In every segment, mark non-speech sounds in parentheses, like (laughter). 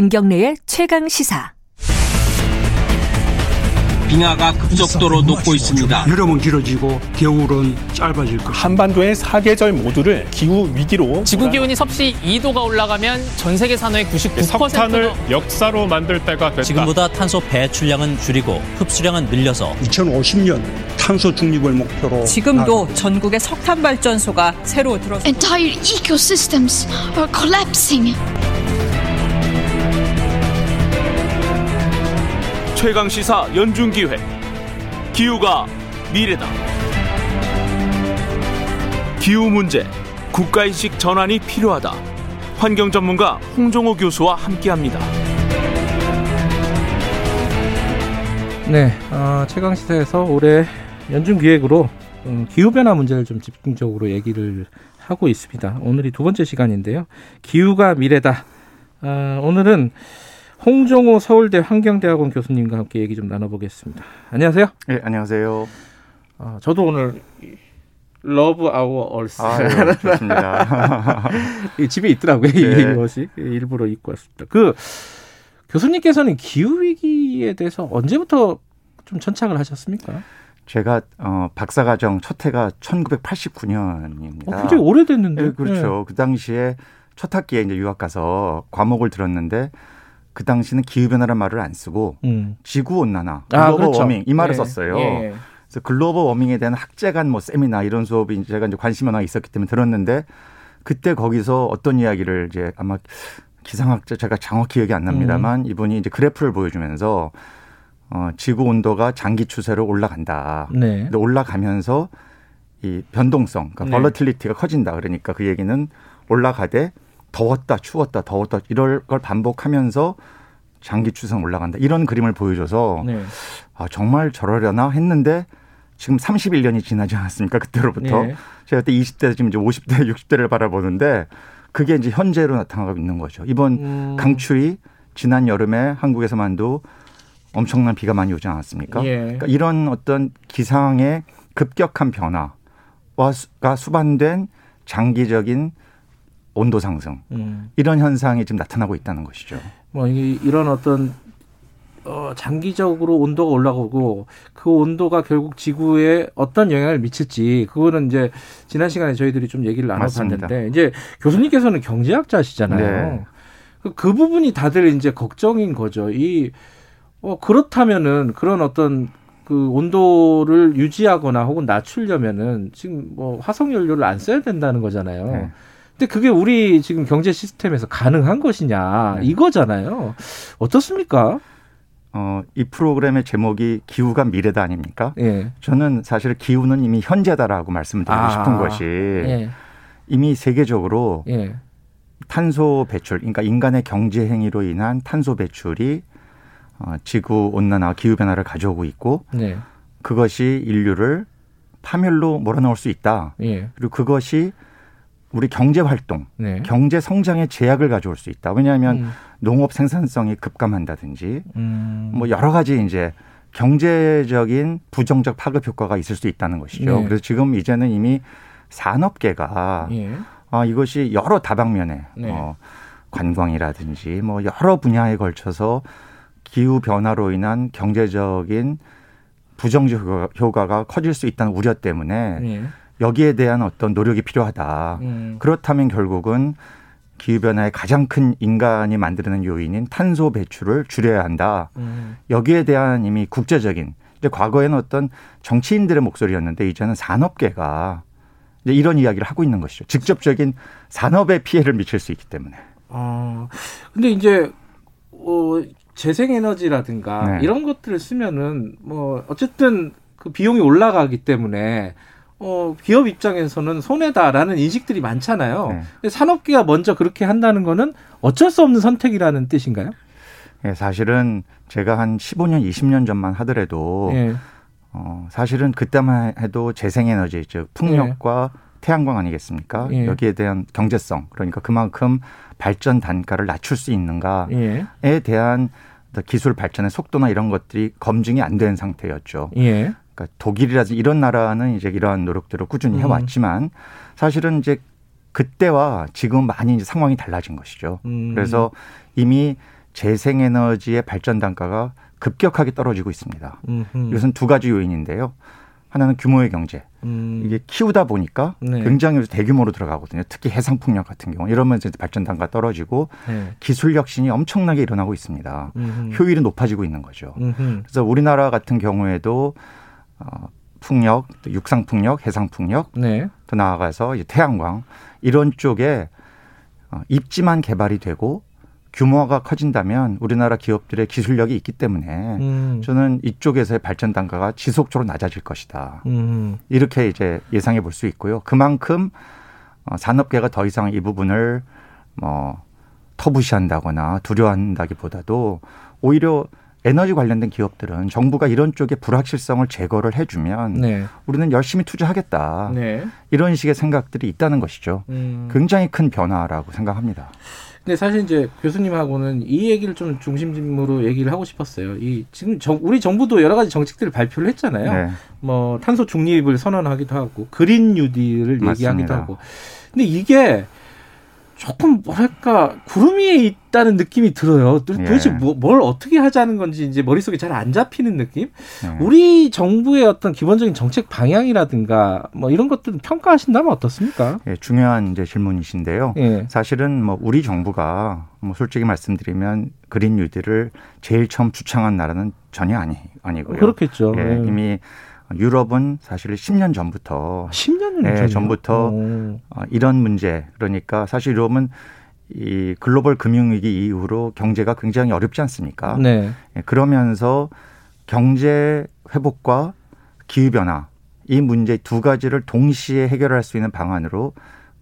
김경래의 최강 시사. 빙하가 급속도로 녹고 있습니다. 여름은 길어지고 겨울은 짧아질 것입니다. 한반도의 사계절 모두를 기후 위기로 지구 기온이 섭씨 2도가 올라가면 전 세계 산업의 99%가 석탄을 역사로 만들 때가 됐다. 지금보다 탄소 배출량은 줄이고 흡수량은 늘려서 2050년 탄소 중립을 목표로 지금도 전국의 석탄 발전소가 새로 들어서 Entire ecosystems are collapsing. 최강 시사 연중 기획 기후가 미래다. 기후 문제 국가인식 전환이 필요하다. 환경 전문가 홍종호 교수와 함께합니다. 네, 어, 최강 시사에서 올해 연중 기획으로 음, 기후 변화 문제를 좀 집중적으로 얘기를 하고 있습니다. 오늘이 두 번째 시간인데요. 기후가 미래다. 어, 오늘은 홍종호 서울대 환경대학원 교수님과 함께 얘기 좀 나눠보겠습니다. 안녕하세요. 네, 안녕하세요. 어, 저도 오늘 Love Our Earth 아, 네, 좋습니다. (laughs) 집에 있더라고요. 네. 이것이 일부러 입고 왔습니다. 그 교수님께서는 기후 위기에 대해서 언제부터 좀 전착을 하셨습니까? 제가 어, 박사과정 첫 해가 1989년입니다. 어, 굉장히 오래됐는데. 네, 그렇죠. 그 당시에 첫 학기에 이제 유학 가서 과목을 들었는데 그 당시는 기후 변화라는 말을 안 쓰고 음. 지구 온난화, 아, 글로벌 그렇죠. 워밍 이 말을 예, 썼어요. 예. 그래서 글로벌 워밍에 대한 학제간 뭐 세미나 이런 수업이 제가 이제 관심 하나 있었기 때문에 들었는데 그때 거기서 어떤 이야기를 이제 아마 기상학자 제가 정확히 기억이 안 납니다만 이분이 이제 그래프를 보여주면서 어, 지구 온도가 장기 추세로 올라간다. 네. 근데 올라가면서 이 변동성, 그러니까 네. 벌러틸리티가 커진다. 그러니까 그 얘기는 올라가되 더웠다, 추웠다, 더웠다 이럴 걸 반복하면서 장기 추세는 올라간다. 이런 그림을 보여줘서 네. 아, 정말 저러려나 했는데 지금 31년이 지나지 않았습니까? 그때로부터. 네. 제가 그때 20대 지금 이제 50대, 60대를 (laughs) 바라보는데 그게 이제 현재로 나타나고 있는 거죠. 이번 음. 강추위 지난 여름에 한국에서만도 엄청난 비가 많이 오지 않았습니까? 예. 그러니까 이런 어떤 기상의 급격한 변화가 수반된 장기적인 온도 상승 음. 이런 현상이 지금 나타나고 있다는 것이죠. 뭐 이- 이런 어떤 어, 장기적으로 온도가 올라가고 그 온도가 결국 지구에 어떤 영향을 미칠지 그거는 이제 지난 시간에 저희들이 좀 얘기를 나눠봤는데 맞습니다. 이제 교수님께서는 경제학자시잖아요. 네. 그, 그 부분이 다들 이제 걱정인 거죠. 이 어, 그렇다면은 그런 어떤 그 온도를 유지하거나 혹은 낮추려면은 지금 뭐 화석 연료를 안 써야 된다는 거잖아요. 네. 근데 그게 우리 지금 경제 시스템에서 가능한 것이냐 네. 이거잖아요. 어떻습니까? 어, 이 프로그램의 제목이 기후가 미래다 아닙니까? 예. 저는 사실 기후는 이미 현재다라고 말씀드리고 아, 싶은 것이 예. 이미 세계적으로 예. 탄소 배출, 그러니까 인간의 경제 행위로 인한 탄소 배출이 어, 지구 온난화, 기후 변화를 가져오고 있고 네. 그것이 인류를 파멸로 몰아넣을 수 있다. 예. 그리고 그것이 우리 경제 활동, 네. 경제 성장에 제약을 가져올 수 있다. 왜냐하면 음. 농업 생산성이 급감한다든지 음. 뭐 여러 가지 이제 경제적인 부정적 파급 효과가 있을 수 있다는 것이죠. 네. 그래서 지금 이제는 이미 산업계가 예. 아, 이것이 여러 다방면에 네. 어, 관광이라든지 뭐 여러 분야에 걸쳐서 기후 변화로 인한 경제적인 부정적 효과- 효과가 커질 수 있다는 우려 때문에 예. 여기에 대한 어떤 노력이 필요하다. 음. 그렇다면 결국은 기후 변화의 가장 큰 인간이 만드는 요인인 탄소 배출을 줄여야 한다. 음. 여기에 대한 이미 국제적인 이제 과거에는 어떤 정치인들의 목소리였는데 이제는 산업계가 이제 이런 이야기를 하고 있는 것이죠. 직접적인 산업에 피해를 미칠 수 있기 때문에. 어. 근데 이제 어 재생에너지라든가 네. 이런 것들을 쓰면은 뭐 어쨌든 그 비용이 올라가기 때문에 어 기업 입장에서는 손해다라는 인식들이 많잖아요. 네. 근데 산업계가 먼저 그렇게 한다는 거는 어쩔 수 없는 선택이라는 뜻인가요? 예, 사실은 제가 한 15년, 20년 전만 하더라도 예. 어, 사실은 그때만 해도 재생에너지, 즉 풍력과 태양광 아니겠습니까? 예. 여기에 대한 경제성, 그러니까 그만큼 발전 단가를 낮출 수 있는가에 예. 대한 기술 발전의 속도나 이런 것들이 검증이 안 된 상태였죠. 예. 그러니까 독일이라든지 이런 나라는 이제 이러한 노력들을 꾸준히 음. 해왔지만 사실은 이제 그때와 지금 많이 이제 상황이 달라진 것이죠. 음. 그래서 이미 재생에너지의 발전 단가가 급격하게 떨어지고 있습니다. 음흠. 이것은 두 가지 요인인데요. 하나는 규모의 경제. 음. 이게 키우다 보니까 네. 굉장히 대규모로 들어가거든요. 특히 해상풍력 같은 경우 이러면서 발전 단가 떨어지고 네. 기술 혁신이 엄청나게 일어나고 있습니다. 음흠. 효율이 높아지고 있는 거죠. 음흠. 그래서 우리나라 같은 경우에도 어, 풍력, 또 육상 풍력, 해상 풍력, 네. 더 나아가서 이제 태양광 이런 쪽에 어, 입지만 개발이 되고 규모가 커진다면 우리나라 기업들의 기술력이 있기 때문에 음. 저는 이쪽에서의 발전 단가가 지속적으로 낮아질 것이다. 음. 이렇게 이제 예상해 볼 수 있고요. 그만큼 어, 산업계가 더 이상 이 부분을 뭐 터부시한다거나 두려워한다기보다도 오히려 에너지 관련된 기업들은 정부가 이런 쪽에 불확실성을 제거를 해주면 네. 우리는 열심히 투자하겠다. 네. 이런 식의 생각들이 있다는 것이죠. 음. 굉장히 큰 변화라고 생각합니다. 근데 사실 이제 교수님하고는 이 얘기를 좀 중심으로 얘기를 하고 싶었어요. 이 지금 정, 우리 정부도 여러 가지 정책들을 발표를 했잖아요. 네. 뭐 탄소 중립을 선언하기도 하고 그린 뉴딜을 얘기하기도 맞습니다. 하고. 근데 이게 조금 뭐랄까 구름 위에 있다는 느낌이 들어요. 도- 예. 도대체 뭐, 뭘 어떻게 하자는 건지 이제 머릿속에 잘 안 잡히는 느낌? 네. 우리 정부의 어떤 기본적인 정책 방향이라든가 뭐 이런 것들 평가하신다면 어떻습니까? 예, 중요한 이제 질문이신데요. 예. 사실은 뭐 우리 정부가 뭐 솔직히 말씀드리면 그린 뉴딜을 제일 처음 주창한 나라는 전혀 아니 아니고요. 그렇겠죠. 예, 예. 이미 유럽은 사실 10년 전부터 10년을 예, 전부터 오. 어, 이런 문제 그러니까 사실 유럽은 이 글로벌 금융위기 이후로 경제가 굉장히 어렵지 않습니까? 네. 예, 그러면서 경제 회복과 기후 변화 이 문제 두 가지를 동시에 해결할 수 있는 방안으로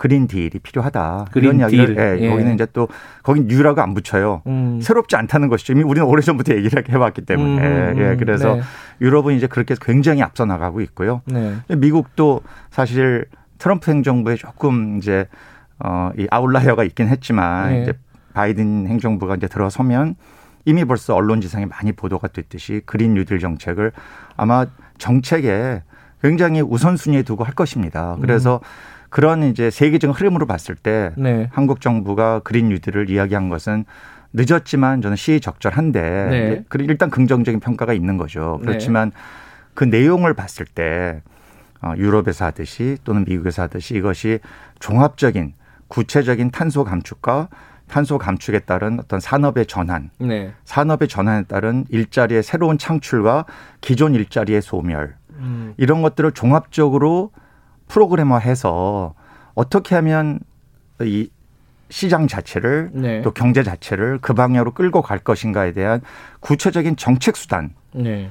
Green Deal이 필요하다. Green 이런 이야기를 Deal. 예, 예. 여기는 이제 또 거긴 New라고 안 붙여요. 음. 새롭지 않다는 것이죠. 이미 우리는 오래전부터 얘기를 해왔기 때문에. 음, 예, 그래서 네. 유럽은 이제 그렇게 굉장히 앞서 나가고 있고요. 네. 미국도 사실 트럼프 행정부에 조금 이제 어, 이 outlier가 있긴 했지만 네. 이제 바이든 행정부가 이제 들어서면 이미 벌써 언론지상에 많이 보도가 됐듯이 그린 뉴딜 정책을 아마 정책에 굉장히 우선순위에 두고 할 것입니다. 그래서 그런 이제 세계적 흐름으로 봤을 때 네. 한국 정부가 그린 뉴딜을 이야기한 것은 늦었지만 저는 시의적절한데 네. 그리- 일단 긍정적인 평가가 있는 거죠. 그렇지만 그 내용을 봤을 때 어, 유럽에서 하듯이 또는 미국에서 하듯이 이것이 종합적인 구체적인 탄소 감축과 탄소 감축에 따른 어떤 산업의 전환, 네. 산업의 전환에 따른 일자리의 새로운 창출과 기존 일자리의 소멸 음. 이런 것들을 종합적으로 프로그래머해서 어떻게 하면 이 시장 자체를 네. 또 경제 자체를 그 방향으로 끌고 갈 것인가에 대한 구체적인 정책 수단 네.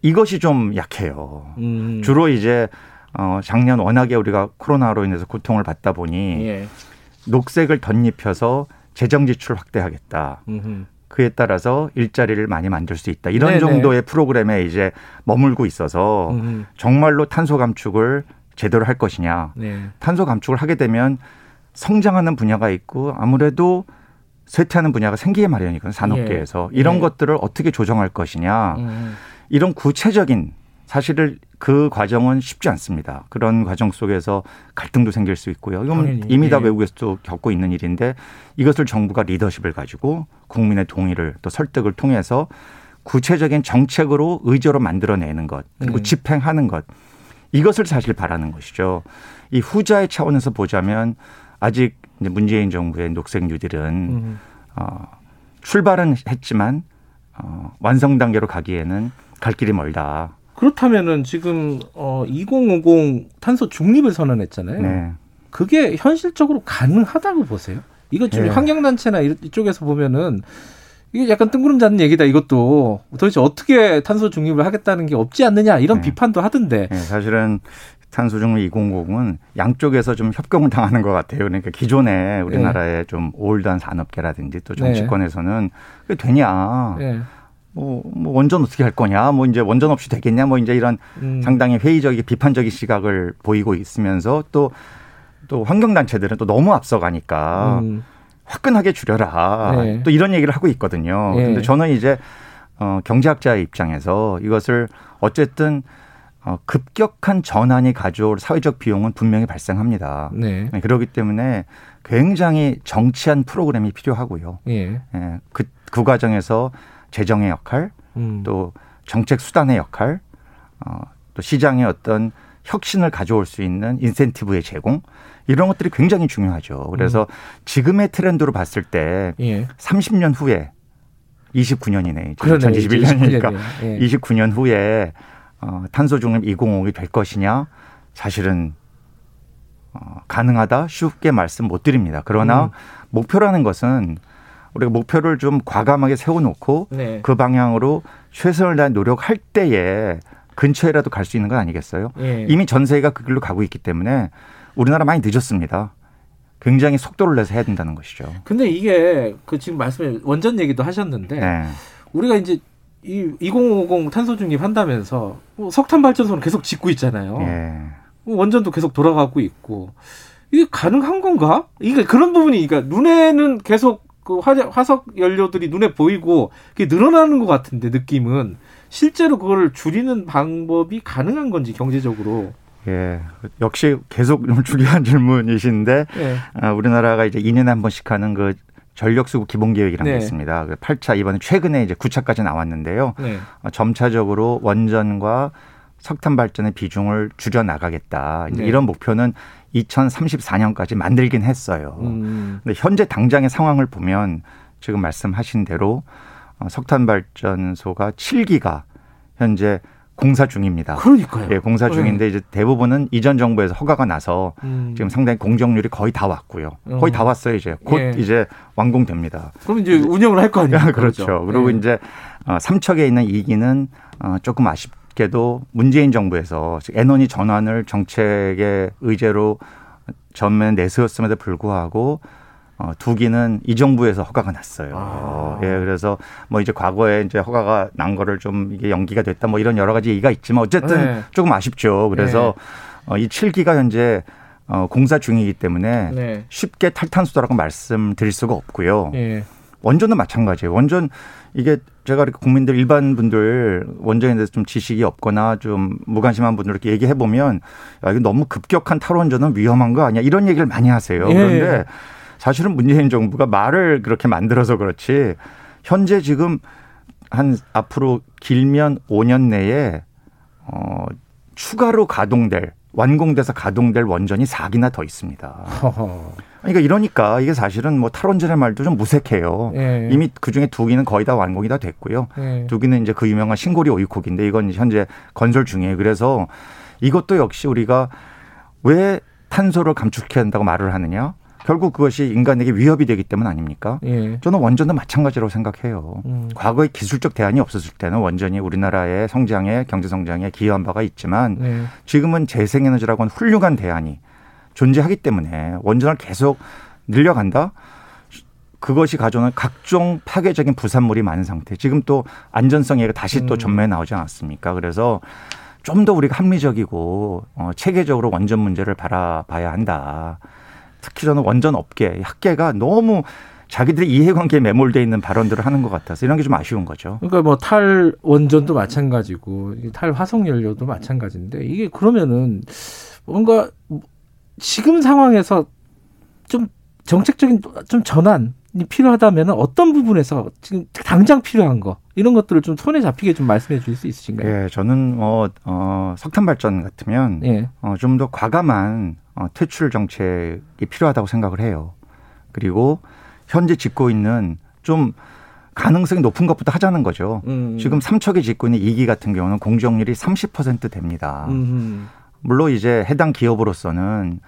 이것이 좀 약해요. 음. 주로 이제 어 작년 워낙에 우리가 코로나로 인해서 고통을 받다 보니 예. 녹색을 덧입혀서 재정 지출 확대하겠다. 음흠. 그에 따라서 일자리를 많이 만들 수 있다. 이런 네네. 정도의 프로그램에 이제 머물고 있어서 음흠. 정말로 탄소 감축을 제대로 할 것이냐. 네. 탄소 감축을 하게 되면 성장하는 분야가 있고 아무래도 쇠퇴하는 분야가 생기게 마련이거든요. 산업계에서. 예. 이런 예. 것들을 어떻게 조정할 것이냐. 음. 이런 구체적인 사실을 그 과정은 쉽지 않습니다. 그런 과정 속에서 갈등도 생길 수 있고요. 이건 당연히. 이미 다 예. 외국에서도 겪고 있는 일인데 이것을 정부가 리더십을 가지고 국민의 동의를 또 설득을 통해서 구체적인 정책으로 의제로 만들어내는 것 그리고 음. 집행하는 것 이것을 사실 바라는 것이죠. 이 후자의 차원에서 보자면 아직 이제 문재인 정부의 녹색 뉴딜은 음. 어, 출발은 했지만 어, 완성 단계로 가기에는 갈 길이 멀다. 그렇다면은 지금 어 2050 탄소 중립을 선언했잖아요. 네. 그게 현실적으로 가능하다고 보세요? 이거 지금 네. 환경단체나 이- 이쪽에서 보면은 이게 약간 뜬구름 잡는 얘기다. 이것도 도대체 어떻게 탄소 중립을 하겠다는 게 없지 않느냐 이런 네. 비판도 하던데. 네, 사실은 탄소 중립 2050은 양쪽에서 좀 협경을 당하는 것 같아요. 그러니까 기존에 우리나라의 좀 올드한 산업계라든지 또 정치권에서는 그게 되냐. 네. 뭐, 뭐 원전 어떻게 할 거냐. 뭐 이제 원전 없이 되겠냐. 뭐 이제 이런 음. 상당히 회의적이 비판적인 시각을 보이고 있으면서 또 또 환경단체들은 또 너무 앞서가니까 음. 화끈하게 줄여라. 네. 또 이런 얘기를 하고 있거든요. 네. 근데 저는 이제 어, 경제학자의 입장에서 이것을 어쨌든 어, 급격한 전환이 가져올 사회적 비용은 분명히 발생합니다. 네. 그렇기 때문에 굉장히 정치한 프로그램이 필요하고요. 예. 예, 그, 그 과정에서 재정의 역할, 음. 또 정책 수단의 역할, 어, 또 시장의 어떤 혁신을 가져올 수 있는 인센티브의 제공 이런 것들이 굉장히 중요하죠. 그래서 음. 지금의 트렌드로 봤을 때 예. 30년 후에 29년이네. 그러네, 2021년이니까 29년이네요. 예. 29년 후에 어, 탄소 중립 2050이 될 것이냐 사실은 어, 가능하다 쉽게 말씀 못 드립니다. 그러나 음. 목표라는 것은 우리가 목표를 좀 과감하게 세워놓고 네. 그 방향으로 최선을 다해 노력할 때에 근처에라도 갈 수 있는 건 아니겠어요? 예. 이미 전 세계가 그 길로 가고 있기 때문에 우리나라 많이 늦었습니다. 굉장히 속도를 내서 해야 된다는 것이죠. 근데 이게 그 지금 말씀에 원전 얘기도 하셨는데 네. 우리가 이제 이 2050 탄소 중립 한다면서 뭐 석탄 발전소는 계속 짓고 있잖아요. 예. 뭐 원전도 계속 돌아가고 있고 이게 가능한 건가? 이게 그런 부분이 그러니까 눈에는 계속 그 화, 화석 연료들이 눈에 보이고 그게 늘어나는 것 같은데 느낌은 실제로 그걸 줄이는 방법이 가능한 건지 경제적으로. 예. 역시 계속 좀 중요한 (laughs) 질문이신데 예. 아, 우리나라가 이제 2년에 한 번씩 하는 그 전력수급 기본계획이라는 네. 게 있습니다. 그 8차 이번에 최근에 이제 9차까지 나왔는데요. 네. 어, 점차적으로 원전과 석탄 발전의 비중을 줄여 나가겠다. 네. 이런 목표는 2034년까지 만들긴 했어요. 음. 근데 현재 당장의 상황을 보면 지금 말씀하신 대로 어, 석탄 발전소가 7기가 현재 공사 중입니다. 그러니까요. 예, 공사 중인데 이제 대부분은 이전 정부에서 허가가 나서 음. 지금 상당히 공정률이 거의 다 왔고요. 어. 거의 다 왔어요 이제 곧 예. 이제 완공됩니다. 그럼 이제 운영을 할 거 아니에요? 그렇죠. 그리고 예. 이제 어, 삼척에 있는 이기는 어, 조금 아쉽게도 문재인 정부에서 에너지 전환을 정책의 의제로 전면 내세웠음에도 불구하고 어, 두 기는 이 정부에서 허가가 났어요. 아. 예, 그래서 뭐 이제 과거에 이제 허가가 난 거를 좀 이게 연기가 됐다 뭐 이런 여러 가지 얘기가 있지만 어쨌든 네. 조금 아쉽죠. 그래서 어, 이 7기가 현재 어, 공사 중이기 때문에 네. 쉽게 탈탄소라고 말씀드릴 수가 없고요. 예. 원전은 마찬가지예요. 원전 이게 제가 이렇게 국민들 일반 분들 원전에 대해서 좀 지식이 없거나 좀 무관심한 분들 이렇게 얘기해 보면 야, 이거 너무 급격한 탈원전은 위험한 거 아니야 이런 얘기를 많이 하세요. 예. 그런데 사실은 문재인 정부가 말을 그렇게 만들어서 그렇지 현재 지금 한 앞으로 길면 5년 내에 어 추가로 가동될 완공돼서 가동될 원전이 4기나 더 있습니다. 그러니까 이러니까 이게 사실은 뭐 탈원전의 말도 좀 무색해요. 예. 이미 그 중에 두 기는 거의 다 완공이 다 됐고요. 예. 두 기는 이제 그 유명한 신고리 오이콕인데 이건 현재 건설 중이에요. 그래서 이것도 역시 우리가 왜 탄소를 감축해야 한다고 말을 하느냐? 결국 그것이 인간에게 위협이 되기 때문 아닙니까? 예. 저는 원전도 마찬가지라고 생각해요. 음. 과거에 기술적 대안이 없었을 때는 원전이 우리나라의 성장에 경제 성장에 기여한 바가 있지만 네. 지금은 재생에너지라고 하는 훌륭한 대안이 존재하기 때문에 원전을 계속 늘려간다. 그것이 가져오는 각종 파괴적인 부산물이 많은 상태. 지금 또 안전성 얘기가 다시 또 음. 전면에 나오지 않았습니까? 그래서 좀 더 우리가 합리적이고 어, 체계적으로 원전 문제를 바라봐야 한다. 특히 저는 원전 업계, 학계가 너무 자기들의 이해관계에 매몰돼 있는 발언들을 하는 것 같아서 이런 게 좀 아쉬운 거죠. 그러니까 뭐 탈 원전도 마찬가지고 이탈 화석 연료도 마찬가지인데 이게 그러면은 뭔가 지금 상황에서 좀 정책적인 좀 전환이 필요하다면 어떤 부분에서 지금 당장 필요한 거 이런 것들을 좀 손에 잡히게 좀 말씀해 주실 수 있으신가요? 예, 저는 뭐 어, 석탄 발전 같으면 예. 어, 좀 더 과감한 어, 퇴출 정책이 필요하다고 생각을 해요. 그리고 현재 짓고 있는 좀 가능성이 높은 것부터 하자는 거죠. 음. 지금 삼척에 짓고 있는 이기 같은 경우는 공정률이 30% 됩니다. 음. 물론 이제 해당 기업으로서는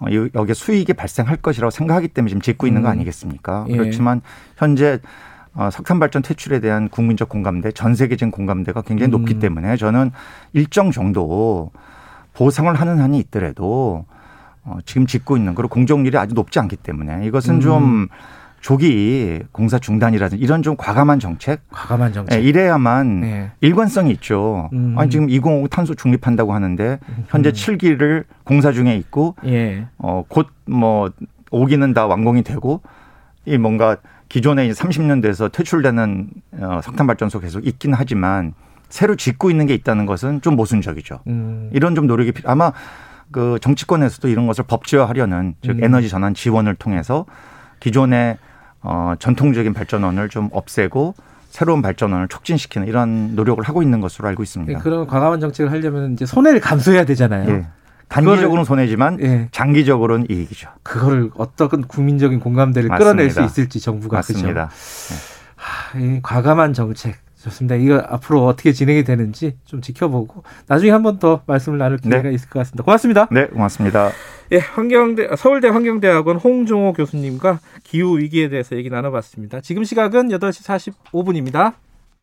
어, 이- 여기에 수익이 발생할 것이라고 생각하기 때문에 지금 짓고 있는 거 음. 아니겠습니까? 예. 그렇지만 현재 어, 석탄 발전 퇴출에 대한 국민적 공감대, 전 세계적인 공감대가 굉장히 음. 높기 때문에 저는 일정 정도 보상을 하는 한이 있더라도 어, 지금 짓고 있는 그리고 공정률이 아주 높지 않기 때문에 이것은 음. 좀 조기 공사 중단이라든지 이런 좀 과감한 정책, 과감한 정책. 예, 이래야만 네. 일관성이 있죠. 음. 아니 지금 2050 탄소 중립한다고 하는데 현재 음. 7기를 공사 중에 있고 예. 어, 곧뭐 5기는 다 완공이 되고 이 뭔가 기존에 이제 30년 돼서 퇴출되는 어, 석탄 발전소 계속 있긴 하지만 새로 짓고 있는 게 있다는 것은 좀 모순적이죠. 음. 이런 좀 노력이 필요. 아마 그 정치권에서도 이런 것을 법제화하려는 즉 음. 에너지 전환 지원을 통해서 기존의 어 전통적인 발전원을 좀 없애고 새로운 발전원을 촉진시키는 이런 노력을 하고 있는 것으로 알고 있습니다. 그런 과감한 정책을 하려면 이제 손해를 감수해야 되잖아요. 예. 단기적으로는 손해지만 예. 장기적으로는 이익이죠. 그거를 어떤 국민적인 공감대를 끌어낼 수 맞습니다. 있을지 정부가 맞습니다. 그죠? 하, 이 과감한 정책 좋습니다. 이거 앞으로 어떻게 진행이 되는지 좀 지켜보고 나중에 한 번 더 말씀을 나눌 기회가 있을 것 같습니다. 고맙습니다. 네, 고맙습니다. 예, 환경대 서울대 환경대학원 홍종호 교수님과 기후 위기에 대해서 얘기 나눠봤습니다. 지금 시각은 8시 45분입니다.